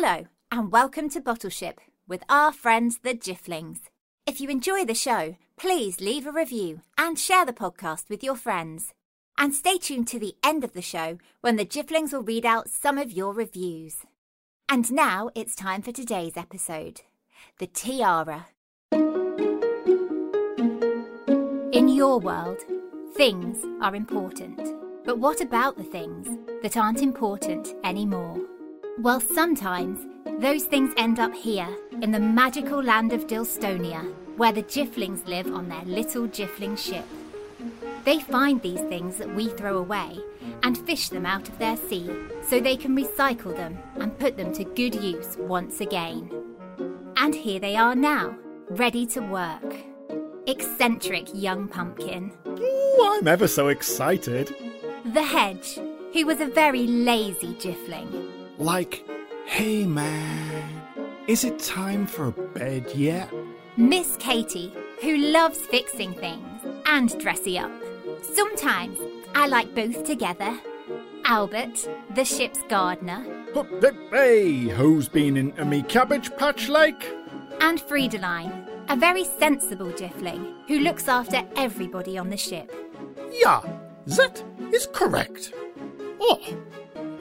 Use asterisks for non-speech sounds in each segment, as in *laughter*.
Hello, and welcome to Bottleship with our friends the Jifflings. If you enjoy the show, please leave a review and share the podcast with your friends. And stay tuned to the end of the show when the Jifflings will read out some of your reviews. And now it's time for today's episode The Tiara. In your world, things are important. But what about the things that aren't important anymore? Well, sometimes those things end up here in the magical land of Dilstonia, where the Jifflings live on their little Jiffling ship. They find these things that we throw away and fish them out of their sea so they can recycle them and put them to good use once again. And here they are now, ready to work. Eccentric young pumpkin. Ooh, I'm ever so excited. The hedge, who was a very lazy Jiffling. Like, hey man, is it time for bed yet? Miss Katie, who loves fixing things and dressy up. Sometimes I like both together. Albert, the ship's gardener, Hey, who's been into me cabbage patch like? and Friedeline, a very sensible Jiffling who looks after everybody on the ship. Yeah, that is correct. Oh,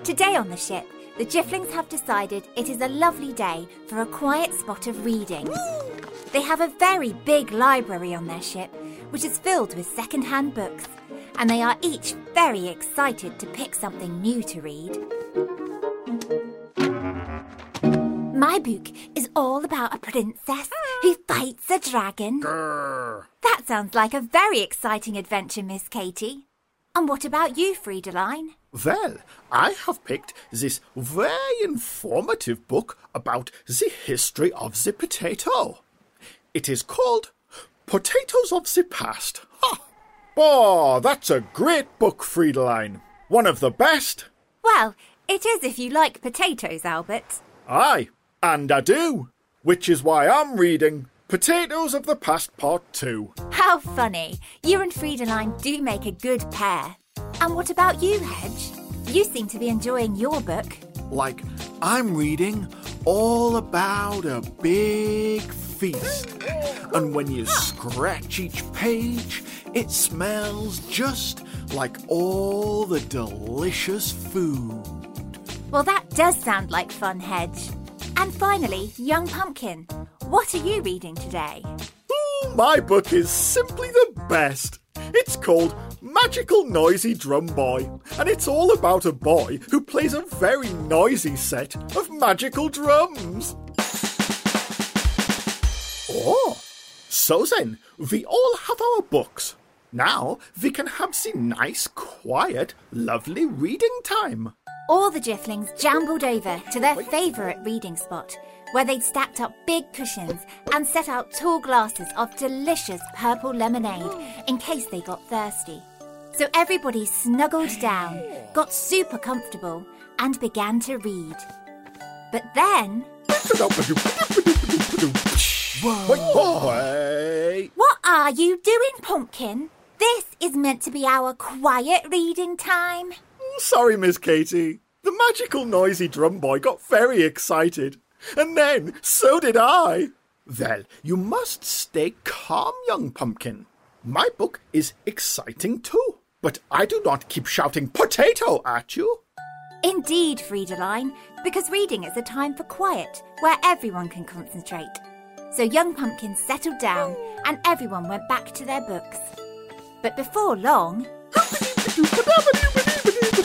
Today on the ship, the Jifflings have decided it is a lovely day for a quiet spot of reading. They have a very big library on their ship, which is filled with second-hand books, and they are each very excited to pick something new to read. My book is all about a princess who fights a dragon. grr. That sounds like a very exciting adventure, Miss Katie. And what about you, Friedeline? Well, I have picked this very informative book about the history of the potato. It is called Potatoes of the Past. Ha! Oh, that's a great book, Friedeline. One of the best. Well, it is if you like potatoes, Albert. Aye, and I do. Which is why I'm reading Potatoes of the Past Part 2. How funny. You and Friedeline do make a good pair. And what about you, Hedge? You seem to be enjoying your book. Like, I'm reading all about a big feast. And when you scratch each page, it smells just like all the delicious food. Well, that does sound like fun, Hedge. And finally, Young Pumpkin. What are you reading today? Ooh, my book is simply the best. It's called Magical Noisy Drum Boy, and it's all about a boy who plays a very noisy set of magical drums. Oh, so then, we all have our books. Now we can have the nice, quiet, lovely reading time. All the Jifflings jambled over to their favourite reading spot, where they'd stacked up big cushions and set out tall glasses of delicious purple lemonade in case they got thirsty. So everybody snuggled down, got super comfortable, and began to read. But then, what are you doing, Pumpkin? This is meant to be our quiet reading time. Sorry, Miss Katie. The magical noisy drum boy got very excited. And then so did I. Well, you must stay calm, young pumpkin. My book is exciting too. But I do not keep shouting potato at you. Indeed, Friedeline, because reading is a time for quiet where everyone can concentrate. So young Pumpkin settled down and everyone went back to their books. But before long,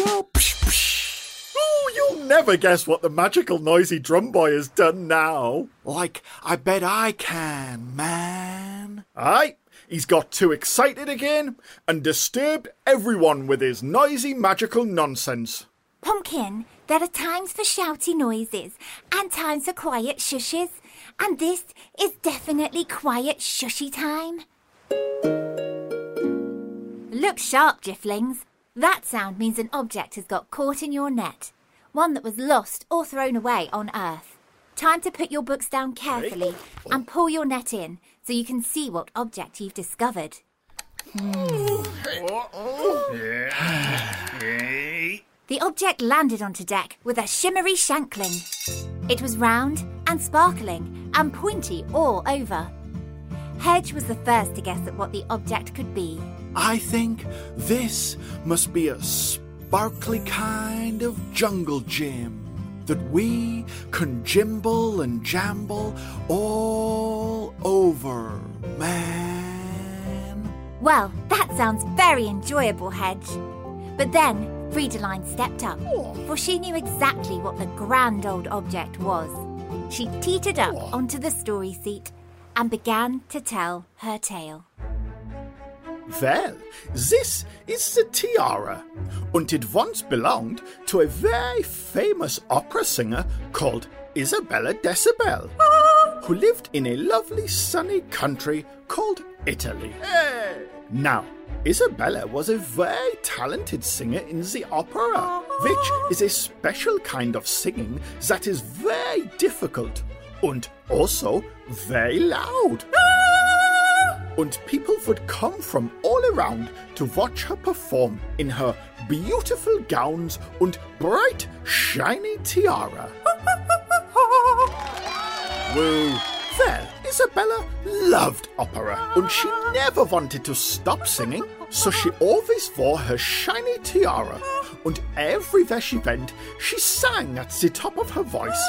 Oh, you'll never guess what the magical noisy drum boy has done now. Like, I bet I can, man. Aye, he's got too excited again and disturbed everyone with his noisy magical nonsense. Pumpkin, there are times for shouty noises and times for quiet shushes, and this is definitely quiet shushy time. Look sharp, Jifflings. That sound means an object has got caught in your net, one that was lost or thrown away on Earth. Time to put your books down carefully and pull your net in so you can see what object you've discovered. The object landed onto deck with a shimmery shankling. It was round and sparkling and pointy all over. Hedge was the first to guess at what the object could be. I think this must be a sparkly kind of jungle gym that we can jimble and jamble all over, man. Well, that sounds very enjoyable, Hedge. But then Friedeline stepped up, oh. for she knew exactly what the grand old object was. She teetered up oh. onto the story seat and began to tell her tale. Well, this is the tiara, and it once belonged to a very famous opera singer called Isabella Decibel, ah! who lived in a lovely sunny country called Italy. Now, Isabella was a very talented singer in the opera, ah! which is a special kind of singing that is very difficult and also very loud. Ah! And people would come from all around to watch her perform in her beautiful gowns and bright, shiny tiara. *laughs* Well, Isabella loved opera and she never wanted to stop singing, so she always wore her shiny tiara. And everywhere she went, she sang at the top of her voice,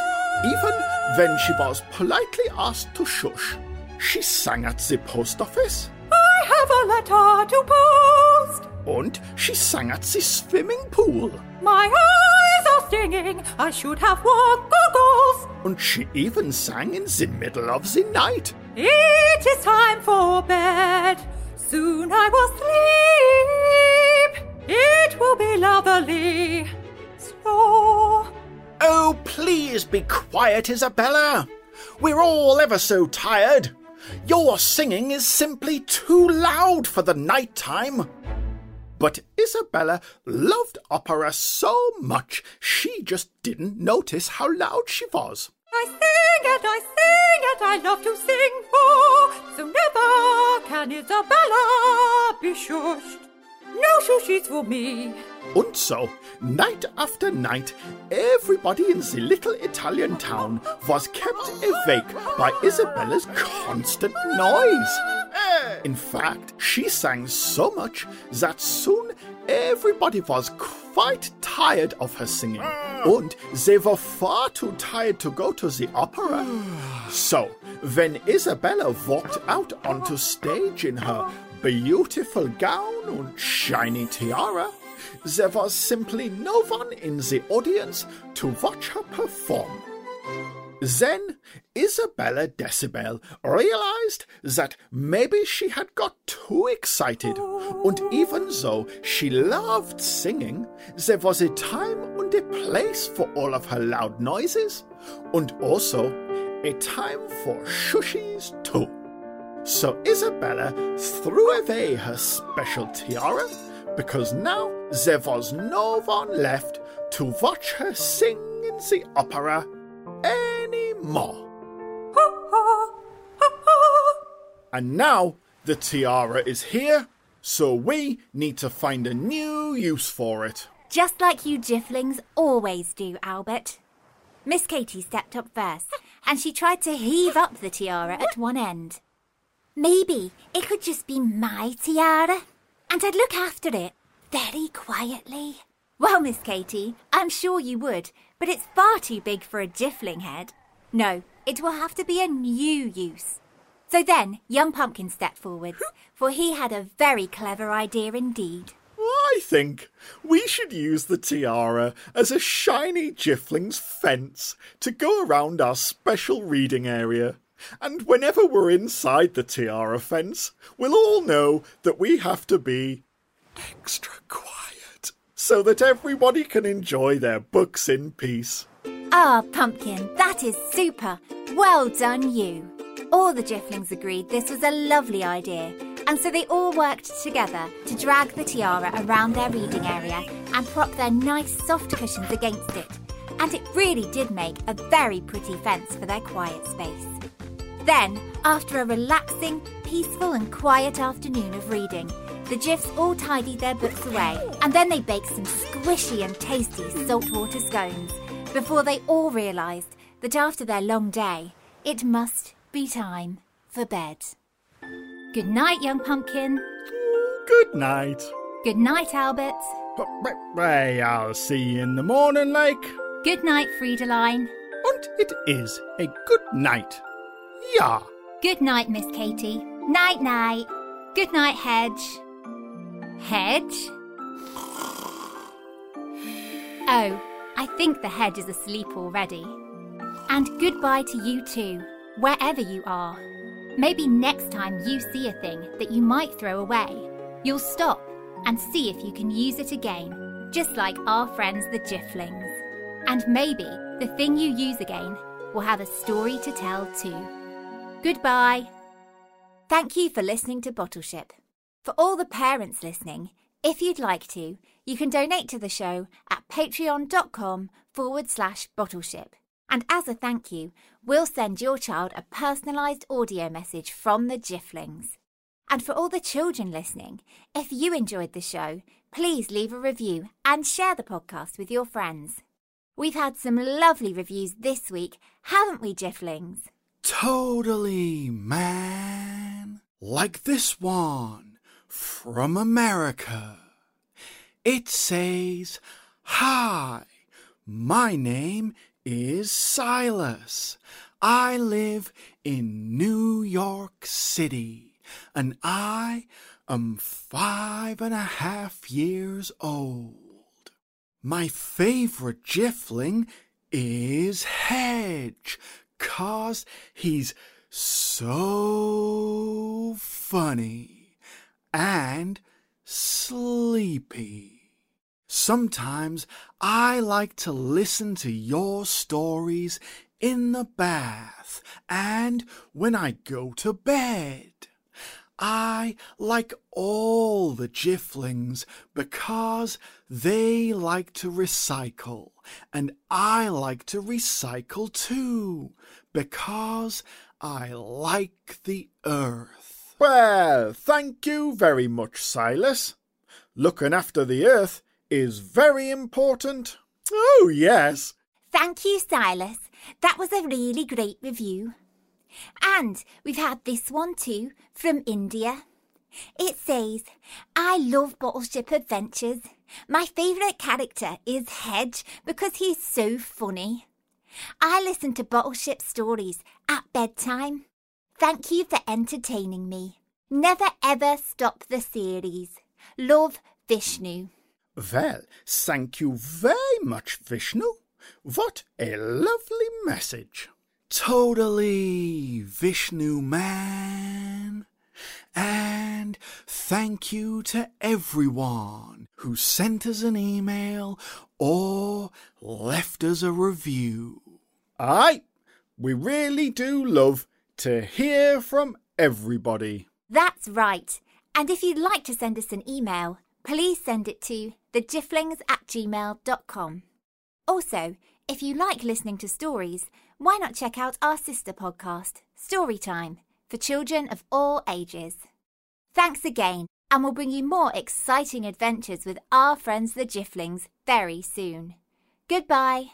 even when she was politely asked to shush. She sang at the post office, I have a letter to post. and she sang at the swimming pool, My eyes are stinging. I should have worn goggles. and she even sang in the middle of the night. It is time for bed. Soon I will sleep. It will be lovely. Slow. Oh, please be quiet, Isabella. We're all ever so tired. Your singing is simply too loud for the night time. But Isabella loved opera so much she just didn't notice how loud she was. I sing and I sing and I love to sing. Oh, so never can Isabella be shushed. No shushies for me. And so, night after night, everybody in the little Italian town was kept awake by Isabella's constant noise. In fact, she sang so much that soon everybody was quite tired of her singing, and they were far too tired to go to the opera. So, when Isabella walked out onto stage in her beautiful gown and shiny tiara, there was simply no one in the audience to watch her perform. Then Isabella Decibel realized that maybe she had got too excited, and even though she loved singing, there was a time and a place for all of her loud noises, and also a time for shushies too. So Isabella threw away her special tiara because now there was no one left to watch her sing in the opera anymore. And now the tiara is here, so we need to find a new use for it. Just like you Jifflings always do, Albert. Miss Katy stepped up first, and she tried to heave up the tiara at one end. Maybe it could just be my tiara, and I'd look after it very quietly. Well, Miss Katy, I'm sure you would, but it's far too big for a Jiffling head. No, it will have to be a new use. So then, young Pumpkin stepped forwards, for he had a very clever idea indeed. I think we should use the tiara as a shiny Jiffling's fence to go around our special reading area. And whenever we're inside the tiara fence, we'll all know that we have to be extra quiet so that everybody can enjoy their books in peace. Ah, Pumpkin, that is super. Well done, you. All the Jifflings agreed this was a lovely idea, and so they all worked together to drag the tiara around their reading area and prop their nice soft cushions against it. And it really did make a very pretty fence for their quiet space. Then, after a relaxing, peaceful, and quiet afternoon of reading, the Jiffs all tidied their books away, and then they baked some squishy and tasty saltwater scones before they all realised that after their long day, it must be time for bed. Good night, young pumpkin. Good night. Good night, Albert. Hey, I'll see you in the morning, like. Good night, Friedeline. And it is a good night. Yeah. Good night, Miss Katy. Night, night. Good night, Hedge. Hedge? Oh, I think the hedge is asleep already. And goodbye to you too, wherever you are. Maybe next time you see a thing that you might throw away, you'll stop and see if you can use it again, just like our friends the Jifflings. And maybe the thing you use again will have a story to tell too. Goodbye. Thank you for listening to Bottleship. For all the parents listening, if you'd like to, you can donate to the show at patreon.com forward slash bottleship. And as a thank you, we'll send your child a personalised audio message from the Jifflings. And for all the children listening, if you enjoyed the show, please leave a review and share the podcast with your friends. We've had some lovely reviews this week, haven't we, Jifflings? Totally, man. Like this one from America. It says, Hi, my name is Silas. I live in New York City, and I am five and a half years old. My favorite Jiffling is Hedge, cause he's so funny and sleepy. Sometimes I like to listen to your stories in the bath and when I go to bed. I like all the Jifflings because they like to recycle, and I like to recycle too because I like the earth. Well, thank you very much, Silas. Looking after the earth is very important. Oh, yes. Thank you, Silas. That was a really great review. And we've had this one too from India. It says, I love Bottleship Adventures. My favourite character is Hedge because he's so funny. I listen to Bottleship stories at bedtime. Thank you for entertaining me. Never ever stop the series. Love, Vishnu. Well, thank you very much, Vishnu. What a lovely message. Totally, Vishnu man. And thank you to everyone who sent us an email or left us a review. Aye, we really do love to hear from everybody. That's right. And if you'd like to send us an email, please send it to thejifflings at gmail.com. Also, if you like listening to stories, why not check out our sister podcast, Storytime, for children of all ages? Thanks again, and we'll bring you more exciting adventures with our friends the Jifflings very soon. Goodbye.